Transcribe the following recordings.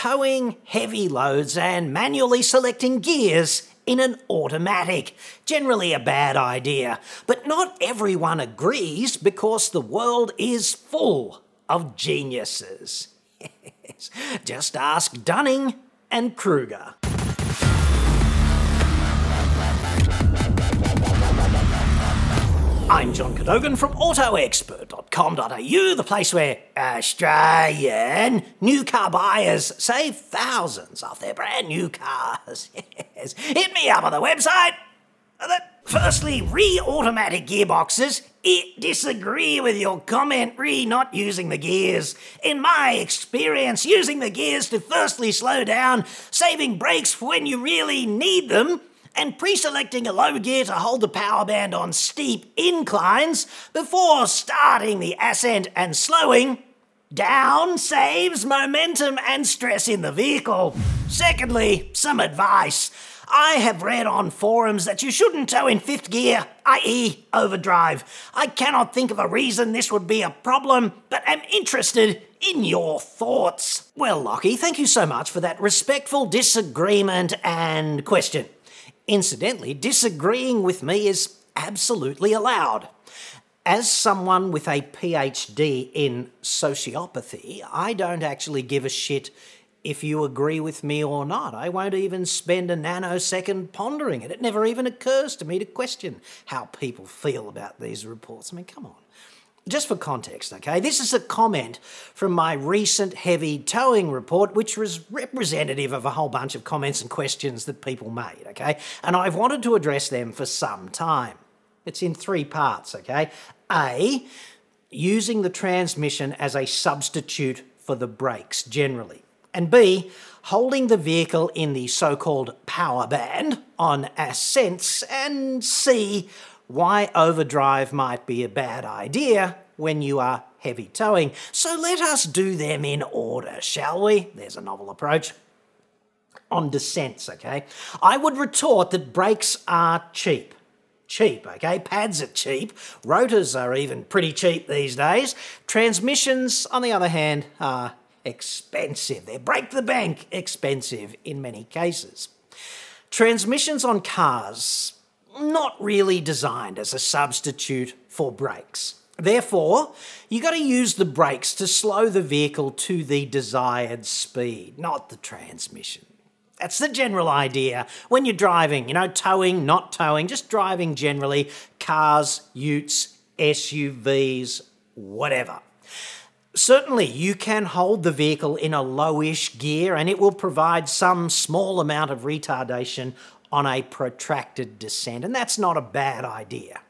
towing heavy loads and manually selecting gears in an automatic. Generally a bad idea, but not everyone agrees because the world is full of geniuses. Just ask Dunning and Kruger. I'm John Cadogan from AutoExpert.com.au, the place where Australian new car buyers save thousands off their brand new cars. Yes. Hit me up on the website. Firstly, re automatic gearboxes. It disagree with your comment re not using the gears. In my experience, using the gears to firstly slow down, saving brakes when you really need them, and pre-selecting a low gear to hold the power band on steep inclines before starting the ascent and slowing down saves momentum and stress in the vehicle. Secondly, some advice. I have read on forums that you shouldn't tow in fifth gear, i.e., overdrive. I cannot think of a reason this would be a problem, but am interested in your thoughts. Well, Lockie, thank you so much for that respectful disagreement and question. Incidentally, disagreeing with me is absolutely allowed. As someone with a PhD in sociopathy, I don't actually give a shit if you agree with me or not. I won't even spend a nanosecond pondering it. It never even occurs to me to question how people feel about these reports. I mean, come on just for context, okay, this is a comment from my recent heavy towing report, which was representative of a whole bunch of comments and questions that people made, okay? And I've wanted to address them for some time. It's in three parts, okay? A, using the transmission as a substitute for the brakes generally. And B, holding the vehicle in the so called power band on ascents. And C, why overdrive might be a bad idea when you are heavy towing. So let us do them in order, shall we? There's a novel approach. On descents, okay? I would retort that brakes are cheap. Cheap, okay? Pads are cheap. Rotors are even pretty cheap these days. Transmissions, on the other hand, are expensive. They're break the bank expensive in many cases. Transmissions on cars, not really designed as a substitute for brakes. Therefore, you got to use the brakes to slow the vehicle to the desired speed, not the transmission. That's the general idea when you're driving, you know, towing, not towing, just driving generally, cars, utes, SUVs, whatever. Certainly, you can hold the vehicle in a lowish gear and it will provide some small amount of retardation on a protracted descent, and that's not a bad idea.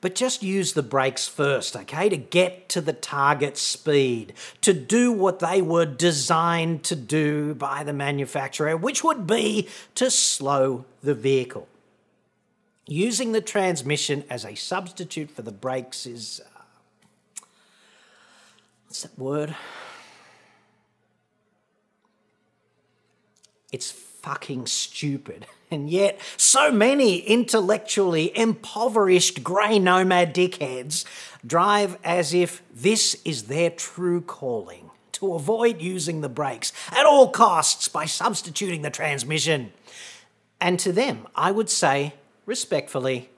But just use the brakes first, okay, to get to the target speed, to do what they were designed to do by the manufacturer, which would be to slow the vehicle. Using the transmission as a substitute for the brakes is. Uh, what's that word? It's fucking stupid. And yet, so many intellectually impoverished grey nomad dickheads drive as if this is their true calling to avoid using the brakes at all costs by substituting the transmission. And to them, I would say, respectfully,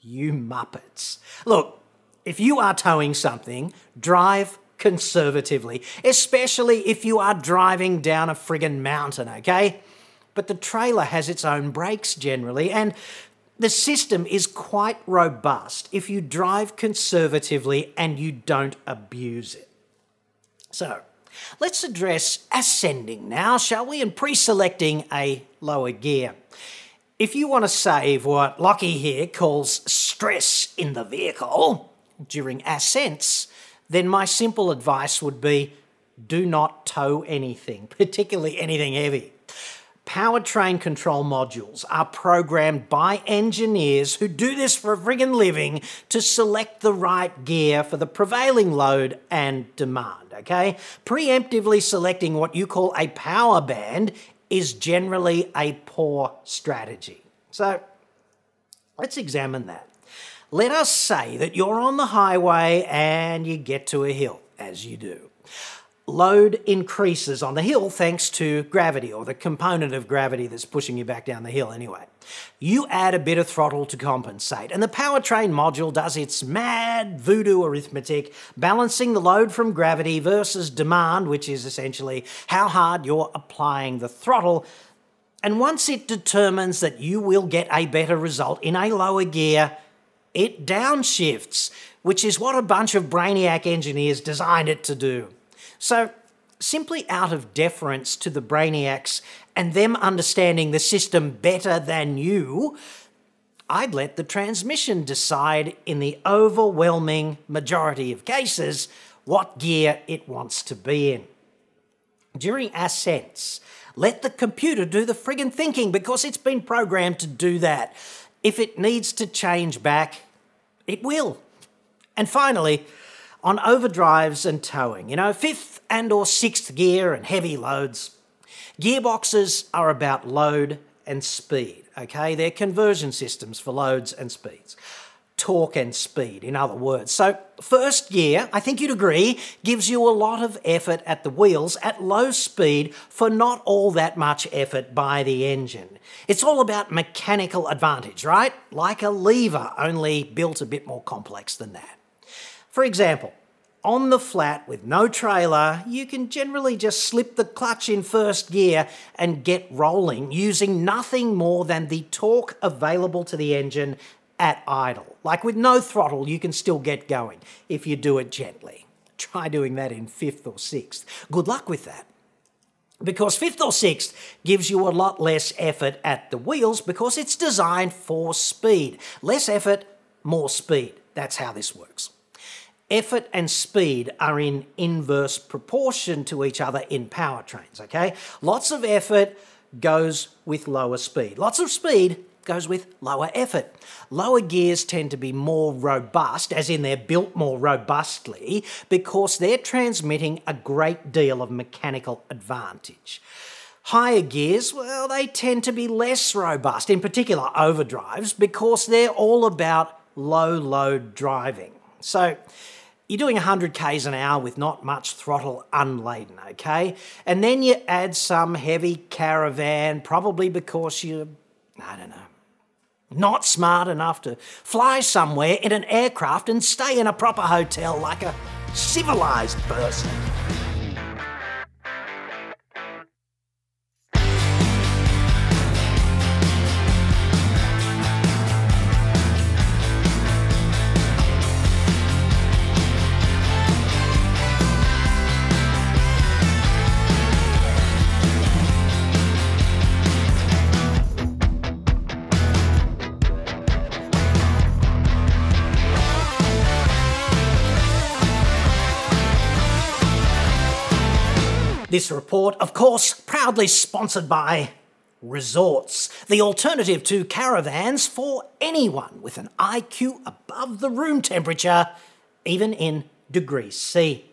you muppets. Look, if you are towing something, drive conservatively, especially if you are driving down a friggin' mountain, okay? But the trailer has its own brakes generally, and the system is quite robust if you drive conservatively and you don't abuse it. So, let's address ascending now, shall we, and pre selecting a lower gear. If you want to save what Lockie here calls stress in the vehicle during ascents, then my simple advice would be do not tow anything, particularly anything heavy. Powertrain control modules are programmed by engineers who do this for a friggin' living to select the right gear for the prevailing load and demand, okay? Preemptively selecting what you call a power band is generally a poor strategy. So let's examine that. Let us say that you're on the highway and you get to a hill, as you do. Load increases on the hill thanks to gravity, or the component of gravity that's pushing you back down the hill anyway. You add a bit of throttle to compensate, and the powertrain module does its mad voodoo arithmetic, balancing the load from gravity versus demand, which is essentially how hard you're applying the throttle. And once it determines that you will get a better result in a lower gear, it downshifts, which is what a bunch of brainiac engineers designed it to do. So, simply out of deference to the brainiacs and them understanding the system better than you, I'd let the transmission decide in the overwhelming majority of cases what gear it wants to be in. During ascents, let the computer do the friggin' thinking because it's been programmed to do that. If it needs to change back, it will. And finally, on overdrives and towing. You know, fifth and or sixth gear and heavy loads. Gearboxes are about load and speed, okay? They're conversion systems for loads and speeds. Torque and speed, in other words. So, first gear, I think you'd agree, gives you a lot of effort at the wheels at low speed for not all that much effort by the engine. It's all about mechanical advantage, right? Like a lever, only built a bit more complex than that. For example, on the flat with no trailer, you can generally just slip the clutch in first gear and get rolling using nothing more than the torque available to the engine at idle. Like with no throttle, you can still get going if you do it gently. Try doing that in fifth or sixth. Good luck with that. Because fifth or sixth gives you a lot less effort at the wheels because it's designed for speed. Less effort, more speed. That's how this works effort and speed are in inverse proportion to each other in powertrains, okay? Lots of effort goes with lower speed. Lots of speed goes with lower effort. Lower gears tend to be more robust, as in they're built more robustly, because they're transmitting a great deal of mechanical advantage. Higher gears, well, they tend to be less robust, in particular overdrives, because they're all about low load driving. So, you're doing 100 k's an hour with not much throttle unladen, okay? And then you add some heavy caravan, probably because you're, I don't know, not smart enough to fly somewhere in an aircraft and stay in a proper hotel like a civilized person. This report, of course, proudly sponsored by Resorts, the alternative to caravans for anyone with an IQ above the room temperature, even in degrees C.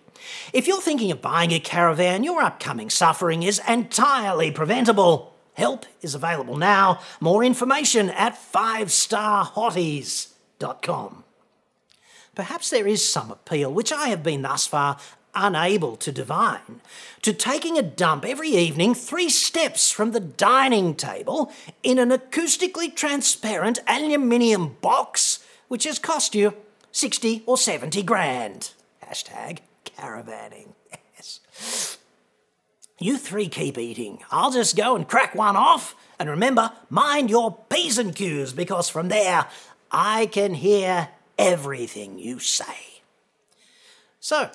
If you're thinking of buying a caravan, your upcoming suffering is entirely preventable. Help is available now. More information at 5starhotties.com. Perhaps there is some appeal, which I have been thus far unable to divine, to taking a dump every evening three steps from the dining table in an acoustically transparent aluminium box, which has cost you 60 or 70 grand. Hashtag caravanning. Yes. You three keep eating. I'll just go and crack one off. And remember, mind your P's and Q's because from there I can hear everything you say. So,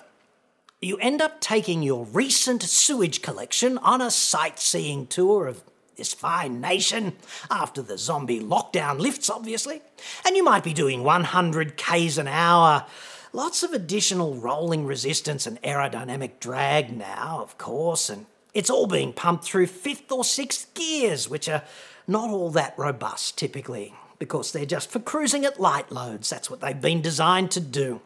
you end up taking your recent sewage collection on a sightseeing tour of this fine nation, after the zombie lockdown lifts, obviously, and you might be doing 100 k's an hour. Lots of additional rolling resistance and aerodynamic drag now, of course, and it's all being pumped through fifth or sixth gears, which are not all that robust typically, because they're just for cruising at light loads. That's what they've been designed to do.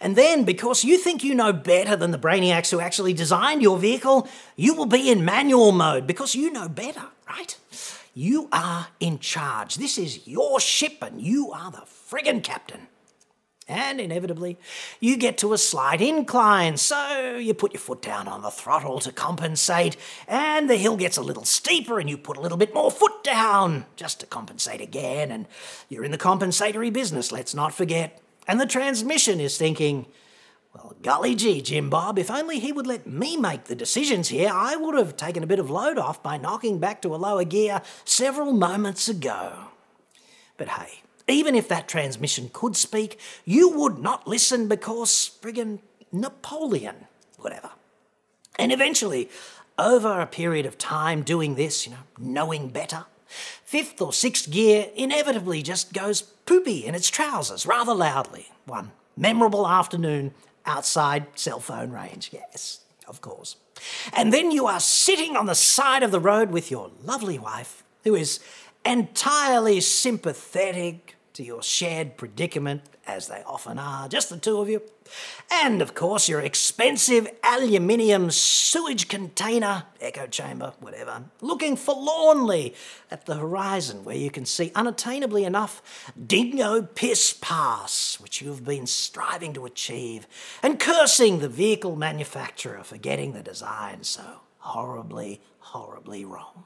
And then, because you think you know better than the brainiacs who actually designed your vehicle, you will be in manual mode because you know better, right? You are in charge. This is your ship and you are the friggin' captain. And inevitably, you get to a slight incline, so you put your foot down on the throttle to compensate, and the hill gets a little steeper, and you put a little bit more foot down just to compensate again. And you're in the compensatory business, let's not forget. And the transmission is thinking, well, golly gee, Jim Bob, if only he would let me make the decisions here, I would have taken a bit of load off by knocking back to a lower gear several moments ago. But hey, even if that transmission could speak, you would not listen because friggin' Napoleon, whatever. And eventually, over a period of time doing this, you know, knowing better, fifth or sixth gear inevitably just goes poopy in its trousers rather loudly. One memorable afternoon outside cell phone range, yes, of course. And then you are sitting on the side of the road with your lovely wife, who is entirely sympathetic to your shared predicament, as they often are, just the two of you. And of course, your expensive aluminium sewage container, echo chamber, whatever, looking forlornly at the horizon where you can see unattainably enough dingo piss pass, which you have been striving to achieve, and cursing the vehicle manufacturer for getting the design so horribly, horribly wrong.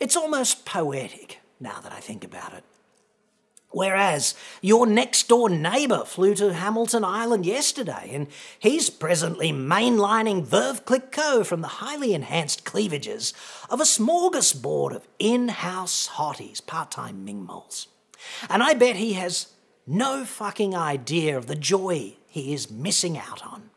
It's almost poetic now that I think about it. Whereas your next door neighbour flew to Hamilton Island yesterday, and he's presently mainlining Veuve Clicquot from the highly enhanced cleavages of a smorgasbord of in house hotties, part time Ming moles. And I bet he has no fucking idea of the joy he is missing out on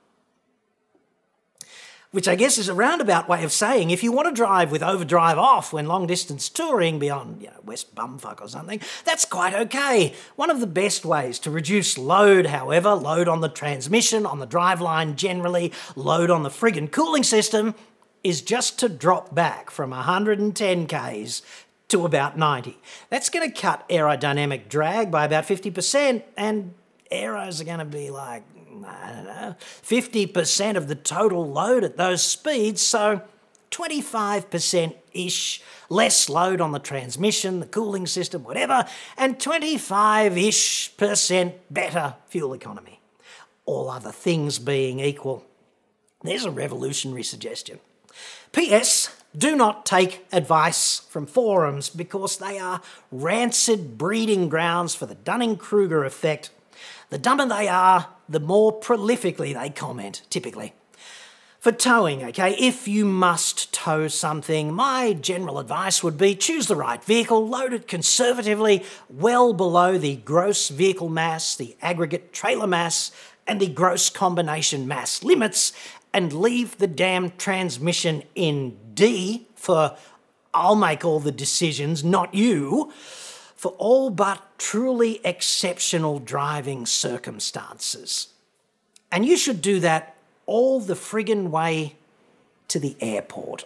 which I guess is a roundabout way of saying if you want to drive with overdrive off when long distance touring beyond you know, West Bumfuck or something, that's quite okay. One of the best ways to reduce load, however, load on the transmission, on the driveline generally, load on the friggin' cooling system, is just to drop back from 110 Ks to about 90. That's going to cut aerodynamic drag by about 50%, and aeros are going to be like I don't know, 50% of the total load at those speeds, so 25% ish less load on the transmission, the cooling system, whatever, and 25 ish percent better fuel economy. All other things being equal. There's a revolutionary suggestion. P.S. Do not take advice from forums because they are rancid breeding grounds for the Dunning Kruger effect the dumber they are, the more prolifically they comment, typically. For towing, okay, if you must tow something, my general advice would be choose the right vehicle, load it conservatively, well below the gross vehicle mass, the aggregate trailer mass, and the gross combination mass limits, and leave the damn transmission in D for I'll make all the decisions, not you for all but truly exceptional driving circumstances. And you should do that all the friggin' way to the airport.